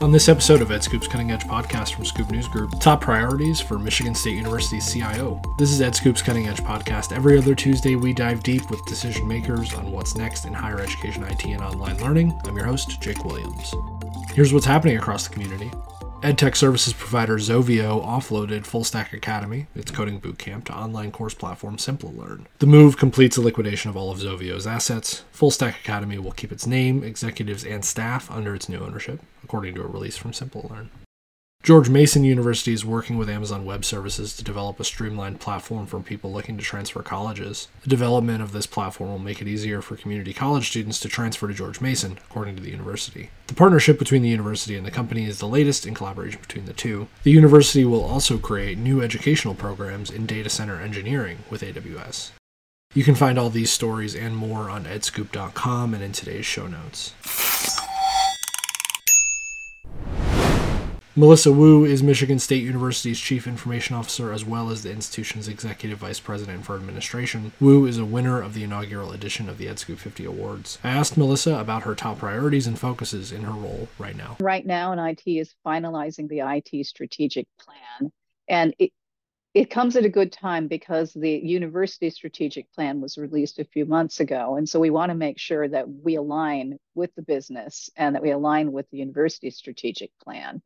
On this episode of EdScoop's Cutting Edge podcast from Scoop News Group, top priorities for Michigan State University's CIO. This is EdScoop's Cutting Edge podcast. Every other Tuesday, we dive deep with decision makers on what's next in higher education IT and online learning. I'm your host, Jake Williams. Here's what's happening across the community. EdTech services provider Zovio offloaded FullStack Academy, its coding bootcamp, to online course platform Simplilearn. The move completes the liquidation of all of Zovio's assets. FullStack Academy will keep its name, executives, and staff under its new ownership, according to a release from Simplilearn. George Mason University is working with Amazon Web Services to develop a streamlined platform for people looking to transfer colleges. The development of this platform will make it easier for community college students to transfer to George Mason, according to the university. The partnership between the university and the company is the latest in collaboration between the two. The university will also create new educational programs in data center engineering with AWS. You can find all these stories and more on edscoop.com and in today's show notes. Melissa Woo is Michigan State University's Chief Information Officer as well as the institution's Executive Vice President for Administration. Woo is a winner of the inaugural edition of the EdScoop 50 Awards. I asked Melissa about her top priorities and focuses in her role right now. Right now, in IT is finalizing the IT strategic plan. And it, it comes at a good time because the university strategic plan was released a few months ago. And so we want to make sure that we align with the business and that we align with the university strategic plan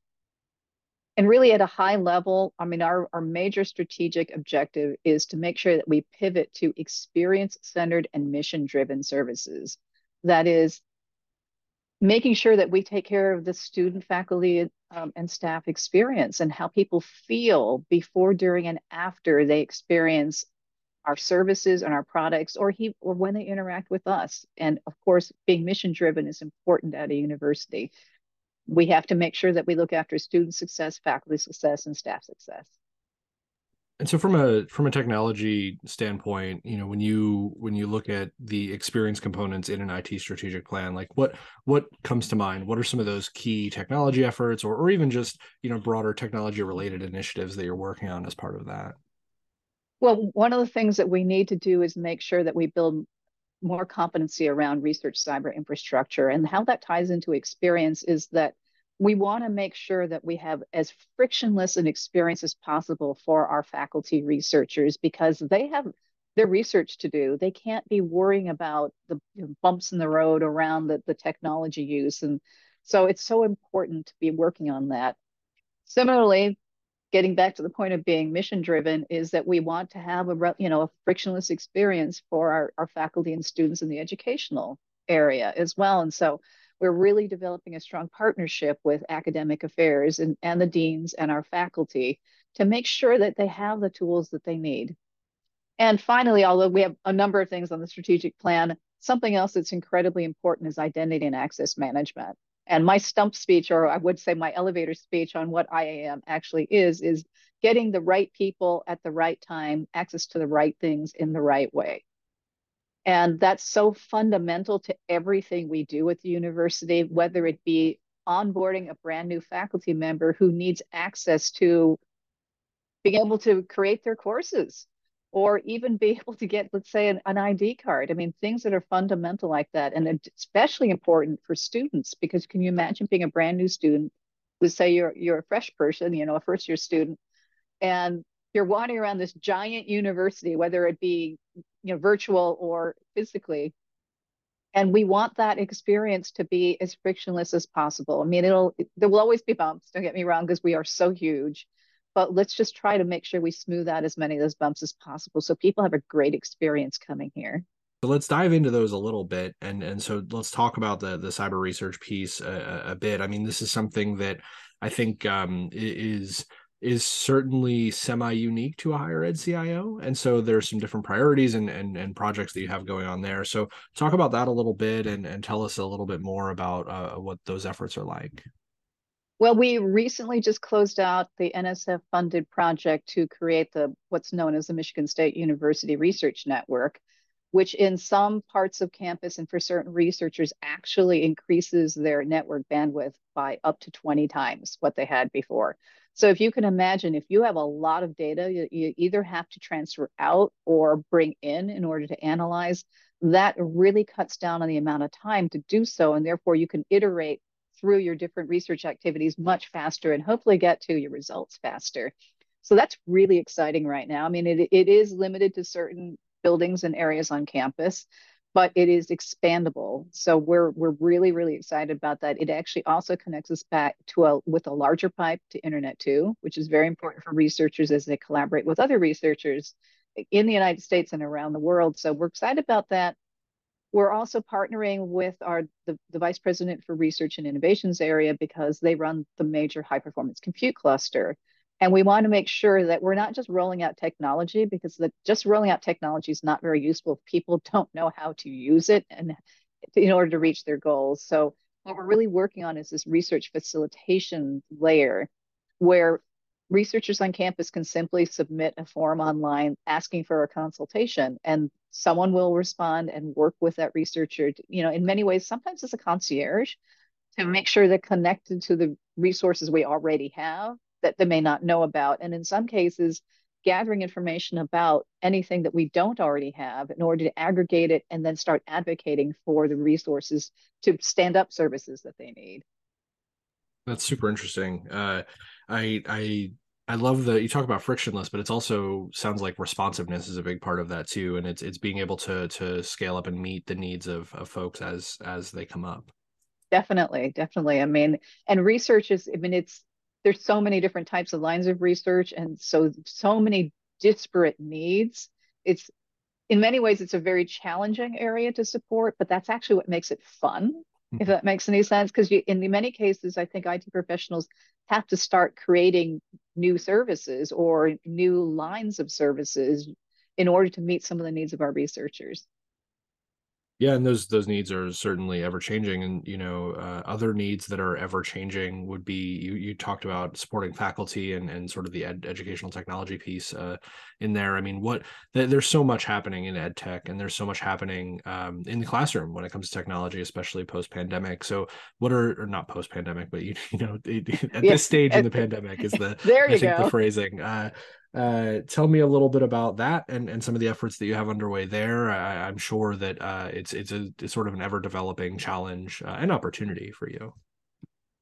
and really at a high level, I mean, our, our major strategic objective is to make sure that we pivot to experience centered and mission driven services. That is, making sure that we take care of the student, faculty, um, and staff experience and how people feel before, during, and after they experience our services and our products or he or when they interact with us and of course being mission driven is important at a university we have to make sure that we look after student success, faculty success, and staff success. And so from a from a technology standpoint, you know, when you when you look at the experience components in an IT strategic plan, like what what comes to mind? What are some of those key technology efforts or or even just, you know, broader technology related initiatives that you're working on as part of that? Well, one of the things that we need to do is make sure that we build more competency around research cyber infrastructure. And how that ties into experience is that we want to make sure that we have as frictionless an experience as possible for our faculty researchers because they have their research to do. They can't be worrying about the bumps in the road around the, the technology use. And so it's so important to be working on that. Similarly, getting back to the point of being mission driven is that we want to have a you know a frictionless experience for our, our faculty and students in the educational area as well and so we're really developing a strong partnership with academic affairs and, and the deans and our faculty to make sure that they have the tools that they need and finally although we have a number of things on the strategic plan something else that's incredibly important is identity and access management and my stump speech, or I would say my elevator speech on what IAM actually is, is getting the right people at the right time, access to the right things in the right way. And that's so fundamental to everything we do at the university, whether it be onboarding a brand new faculty member who needs access to being able to create their courses or even be able to get, let's say, an, an, ID card. I mean, things that are fundamental like that, and especially important for students because can you imagine being a brand new student? Let's say you're you're a fresh person, you know, a first year student, and you're wandering around this giant university, whether it be you know virtual or physically. And we want that experience to be as frictionless as possible. I mean, it'll there will always be bumps. Don't get me wrong, because we are so huge but let's just try to make sure we smooth out as many of those bumps as possible so people have a great experience coming here so let's dive into those a little bit and and so let's talk about the the cyber research piece a, a bit i mean this is something that i think um, is is certainly semi unique to a higher ed CIO. And so there's some different priorities and, and, and projects that you have going on there. So talk about that a little bit and, and tell us a little bit more about uh, what those efforts are like. Well, we recently just closed out the NSF funded project to create the what's known as the Michigan State University Research Network, which in some parts of campus and for certain researchers actually increases their network bandwidth by up to 20 times what they had before. So if you can imagine, if you have a lot of data, you, you either have to transfer out or bring in in order to analyze, that really cuts down on the amount of time to do so. And therefore you can iterate through your different research activities much faster and hopefully get to your results faster. So that's really exciting right now. I mean, it, it is limited to certain buildings and areas on campus, but it is expandable. So we're we're really really excited about that. It actually also connects us back to a with a larger pipe to Internet2, which is very important for researchers as they collaborate with other researchers in the United States and around the world. So we're excited about that. We're also partnering with our the, the vice president for research and innovations area because they run the major high performance compute cluster. And we want to make sure that we're not just rolling out technology because the, just rolling out technology is not very useful if people don't know how to use it and in order to reach their goals. So what we're really working on is this research facilitation layer where researchers on campus can simply submit a form online asking for a consultation and someone will respond and work with that researcher to, you know in many ways sometimes it's a concierge to make sure they're connected to the resources we already have that they may not know about and in some cases gathering information about anything that we don't already have in order to aggregate it and then start advocating for the resources to stand up services that they need that's super interesting uh, i i I love the you talk about frictionless, but it's also sounds like responsiveness is a big part of that too, and it's it's being able to to scale up and meet the needs of of folks as as they come up. Definitely, definitely. I mean, and research is. I mean, it's there's so many different types of lines of research, and so so many disparate needs. It's in many ways it's a very challenging area to support, but that's actually what makes it fun if mm-hmm. that makes any sense because in many cases i think it professionals have to start creating new services or new lines of services in order to meet some of the needs of our researchers yeah and those those needs are certainly ever changing and you know uh, other needs that are ever changing would be you you talked about supporting faculty and and sort of the ed, educational technology piece uh, in there i mean what th- there's so much happening in ed tech and there's so much happening um, in the classroom when it comes to technology especially post pandemic so what are or not post pandemic but you, you know at this stage in the pandemic is the there you I think go. the phrasing uh, uh, tell me a little bit about that and, and some of the efforts that you have underway there. I, am sure that uh, it's it's a it's sort of an ever developing challenge uh, and opportunity for you.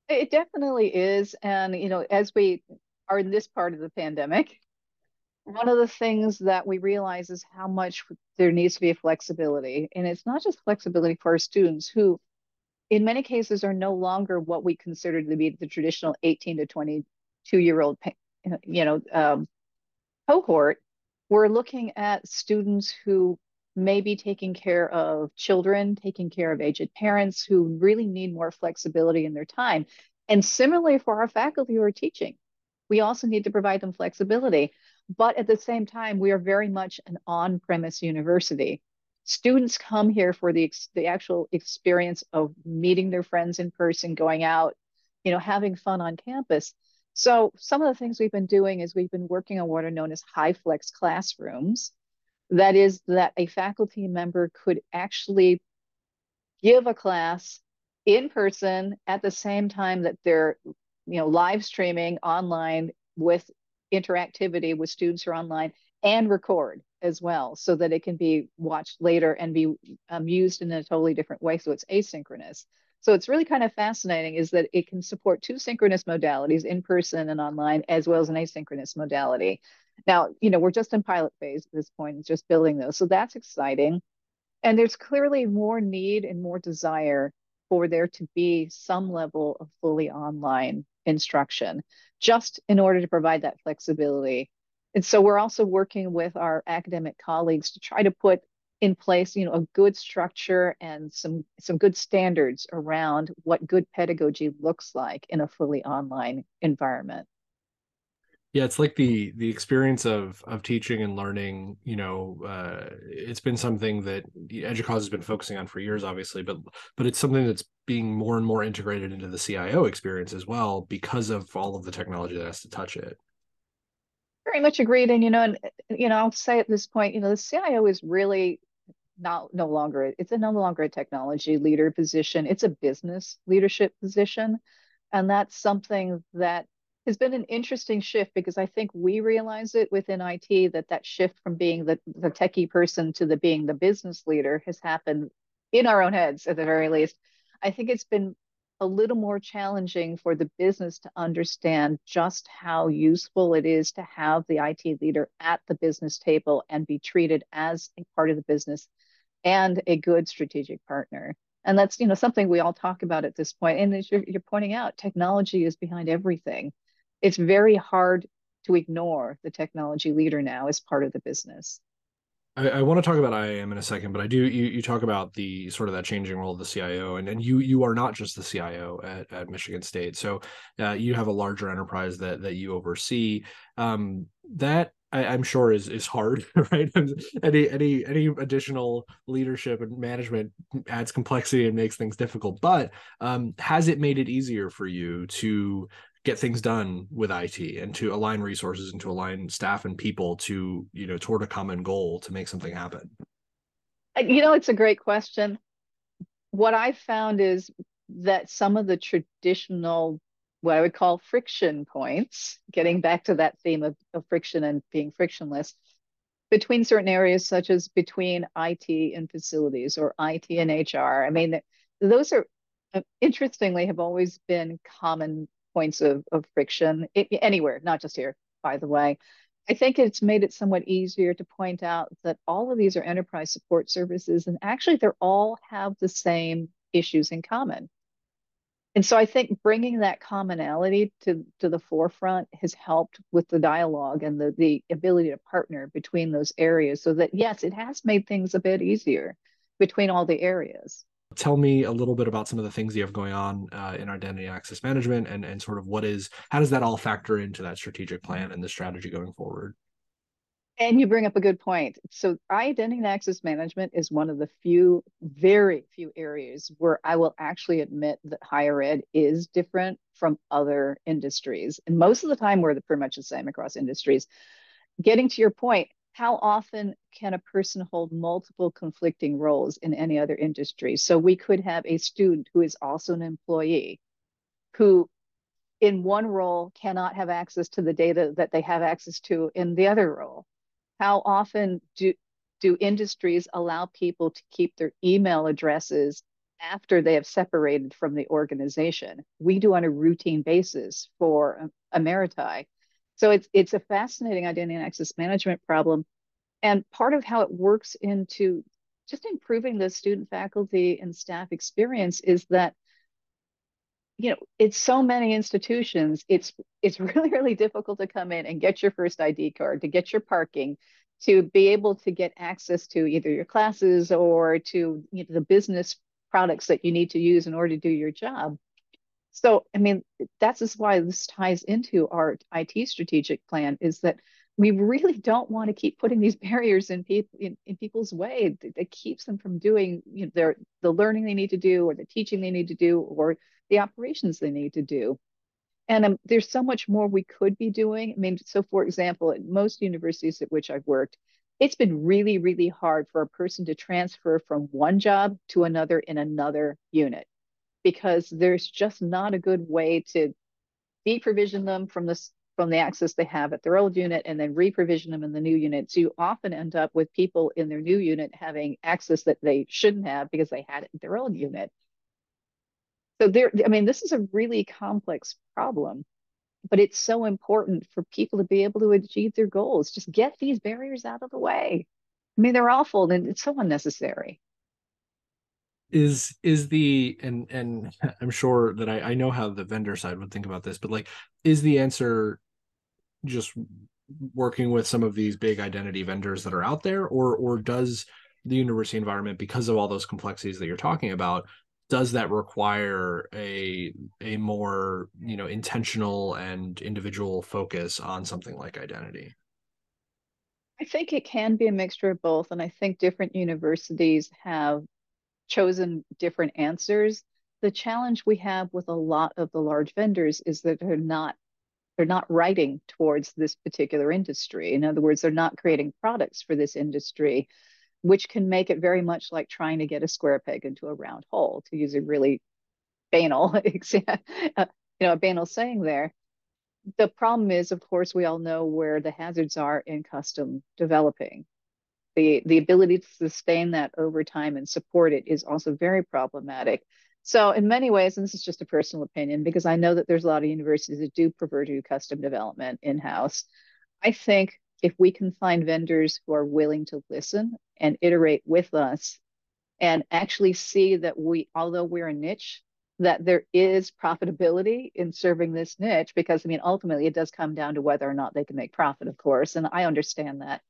It definitely is, and you know, as we are in this part of the pandemic, one of the things that we realize is how much there needs to be a flexibility, and it's not just flexibility for our students who, in many cases, are no longer what we consider to be the traditional 18 to 22 year old, you know, um, cohort, we're looking at students who may be taking care of children, taking care of aged parents who really need more flexibility in their time. And similarly for our faculty who are teaching, we also need to provide them flexibility. But at the same time, we are very much an on-premise university. Students come here for the, the actual experience of meeting their friends in person, going out, you know, having fun on campus. So some of the things we've been doing is we've been working on what are known as high flex classrooms. That is that a faculty member could actually give a class in person at the same time that they're you know live streaming online with interactivity with students who are online and record as well so that it can be watched later and be um, used in a totally different way so it's asynchronous so it's really kind of fascinating is that it can support two synchronous modalities, in person and online, as well as an asynchronous modality. Now, you know, we're just in pilot phase at this point, just building those. So that's exciting. And there's clearly more need and more desire for there to be some level of fully online instruction, just in order to provide that flexibility. And so we're also working with our academic colleagues to try to put in place, you know, a good structure and some some good standards around what good pedagogy looks like in a fully online environment. Yeah, it's like the the experience of of teaching and learning. You know, uh, it's been something that EDUCAUSE has been focusing on for years, obviously, but but it's something that's being more and more integrated into the CIO experience as well because of all of the technology that has to touch it. Very much agreed, and you know, and you know, I'll say at this point, you know, the CIO is really not no longer it's a no longer a technology leader position it's a business leadership position. And that's something that has been an interesting shift because i think we realize it within it that that shift from being the, the techie person to the being the business leader has happened in our own heads at the very least. I think it's been a little more challenging for the business to understand just how useful it is to have the IT leader at the business table and be treated as a part of the business and a good strategic partner. And that's you know something we all talk about at this point. And as you're, you're pointing out, technology is behind everything. It's very hard to ignore the technology leader now as part of the business. I, I, want to talk about IAM in a second, but I do you, you talk about the sort of that changing role of the CIO, and, and you you are not just the CIO at, at Michigan State, so uh, you have a larger enterprise that that you oversee. Um, that I, am sure is is hard, right? any any any additional leadership and management adds complexity and makes things difficult. But um, has it made it easier for you to get things done with IT and to align resources and to align staff and people to, you know, toward a common goal to make something happen? Uh, you know, it's a great question. What I found is that some of the traditional, what I would call friction points, getting back to that theme of, of friction and being frictionless, between certain areas, such as between IT and facilities or IT and HR. I mean, those are uh, interestingly have always been common points of, of friction it, anywhere, not just here, by the way. I think it's made it somewhat easier to point out that all of these are enterprise support services, and actually, they're all have the same issues in common. And so I think bringing that commonality to, to the forefront has helped with the dialogue and the, the ability to partner between those areas so that, yes, it has made things a bit easier between all the areas. Tell me a little bit about some of the things you have going on uh, in identity access management and, and sort of what is, how does that all factor into that strategic plan and the strategy going forward? And you bring up a good point. So, identity and access management is one of the few, very few areas where I will actually admit that higher ed is different from other industries. And most of the time, we're pretty much the same across industries. Getting to your point, how often can a person hold multiple conflicting roles in any other industry? So we could have a student who is also an employee who in one role cannot have access to the data that they have access to in the other role. How often do do industries allow people to keep their email addresses after they have separated from the organization? We do on a routine basis for Emeriti. So it's it's a fascinating identity and access management problem. And part of how it works into just improving the student faculty and staff experience is that you know it's so many institutions it's it's really really difficult to come in and get your first id card to get your parking to be able to get access to either your classes or to you know, the business products that you need to use in order to do your job. So, I mean, that's why this ties into our IT strategic plan is that we really don't want to keep putting these barriers in people in, in people's way that, that, keeps them from doing you know their the learning they need to do or the teaching they need to do or the operations they need to do and um, there's so much more we could be doing i mean so for example at most universities at which i've worked it's been really really hard for a person to transfer from one job to another in another unit because there's just not a good way to deprovision them from this from the access they have at their old unit and then reprovision them in the new unit. So you often end up with people in their new unit having access that they shouldn't have because they had it in their old unit. So there, I mean, this is a really complex problem, but it's so important for people to be able to achieve their goals. Just get these barriers out of the way. I mean, they're awful and it's so unnecessary is is the and and i'm sure that I, I know how the vendor side would think about this but like is the answer just working with some of these big identity vendors that are out there or or does the university environment because of all those complexities that you're talking about does that require a a more you know intentional and individual focus on something like identity i think it can be a mixture of both and i think different universities have chosen different answers. The challenge we have with a lot of the large vendors is that they're not they're not writing towards this particular industry. In other words, they're not creating products for this industry, which can make it very much like trying to get a square peg into a round hole, to use a really banal, uh, you know, a banal saying there. The problem is, of course, we all know where the hazards are in custom developing the, the ability to sustain that over time and support it is also very problematic. So, in many ways, and this is just a personal opinion, because I know that there's a lot of universities that do prefer to do custom development in house. I think if we can find vendors who are willing to listen and iterate with us and actually see that we, although we're a niche, that there is profitability in serving this niche because I mean ultimately it does come down to whether or not they can make profit, of course, and I understand that.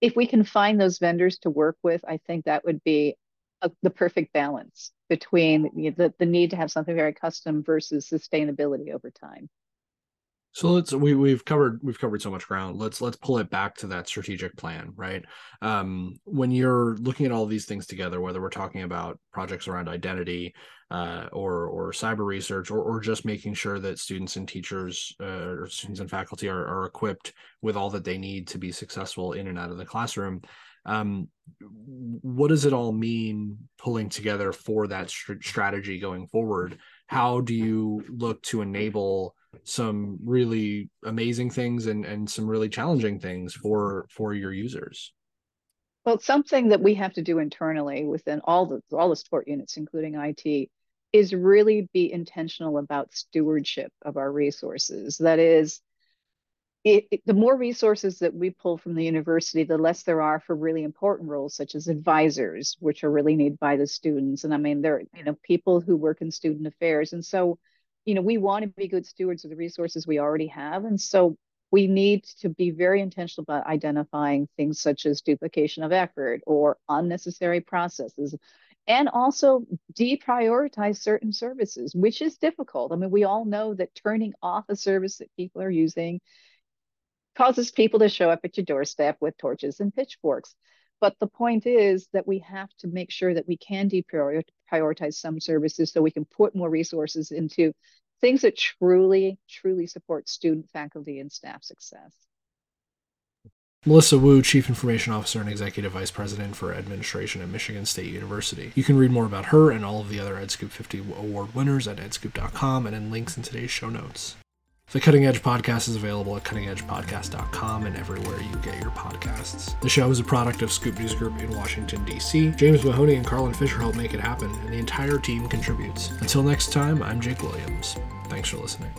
If we can find those vendors to work with, I think that would be a, the perfect balance between the, the need to have something very custom versus sustainability over time. So let's we we've covered we've covered so much ground. Let's let's pull it back to that strategic plan, right? Um, when you're looking at all these things together, whether we're talking about projects around identity, uh, or or cyber research, or or just making sure that students and teachers uh, or students and faculty are, are equipped with all that they need to be successful in and out of the classroom. Um, what does it all mean pulling together for that st- strategy going forward? How do you look to enable some really amazing things and and some really challenging things for for your users. Well something that we have to do internally within all the all the support units including IT is really be intentional about stewardship of our resources. That is it, it, the more resources that we pull from the university, the less there are for really important roles such as advisors, which are really needed by the students. And I mean, there are you know people who work in student affairs, and so you know, we want to be good stewards of the resources we already have. And so we need to be very intentional about identifying things such as duplication of effort or unnecessary processes and also deprioritize certain services, which is difficult. I mean, we all know that turning off a service that people are using causes people to show up at your doorstep with torches and pitchforks. But the point is that we have to make sure that we can deprioritize some services so we can put more resources into things that truly, truly support student, faculty, and staff success. Melissa Woo, Chief Information Officer and Executive Vice President for Administration at Michigan State University. You can read more about her and all of the other EdScoop 50 award winners at edscoop.com and in links in today's show notes. The Cutting Edge Podcast is available at cuttingedgepodcast.com and everywhere you get your podcasts. The show is a product of Scoop News Group in Washington, D.C. James Mahoney and Carlin Fisher help make it happen, and the entire team contributes. Until next time, I'm Jake Williams. Thanks for listening.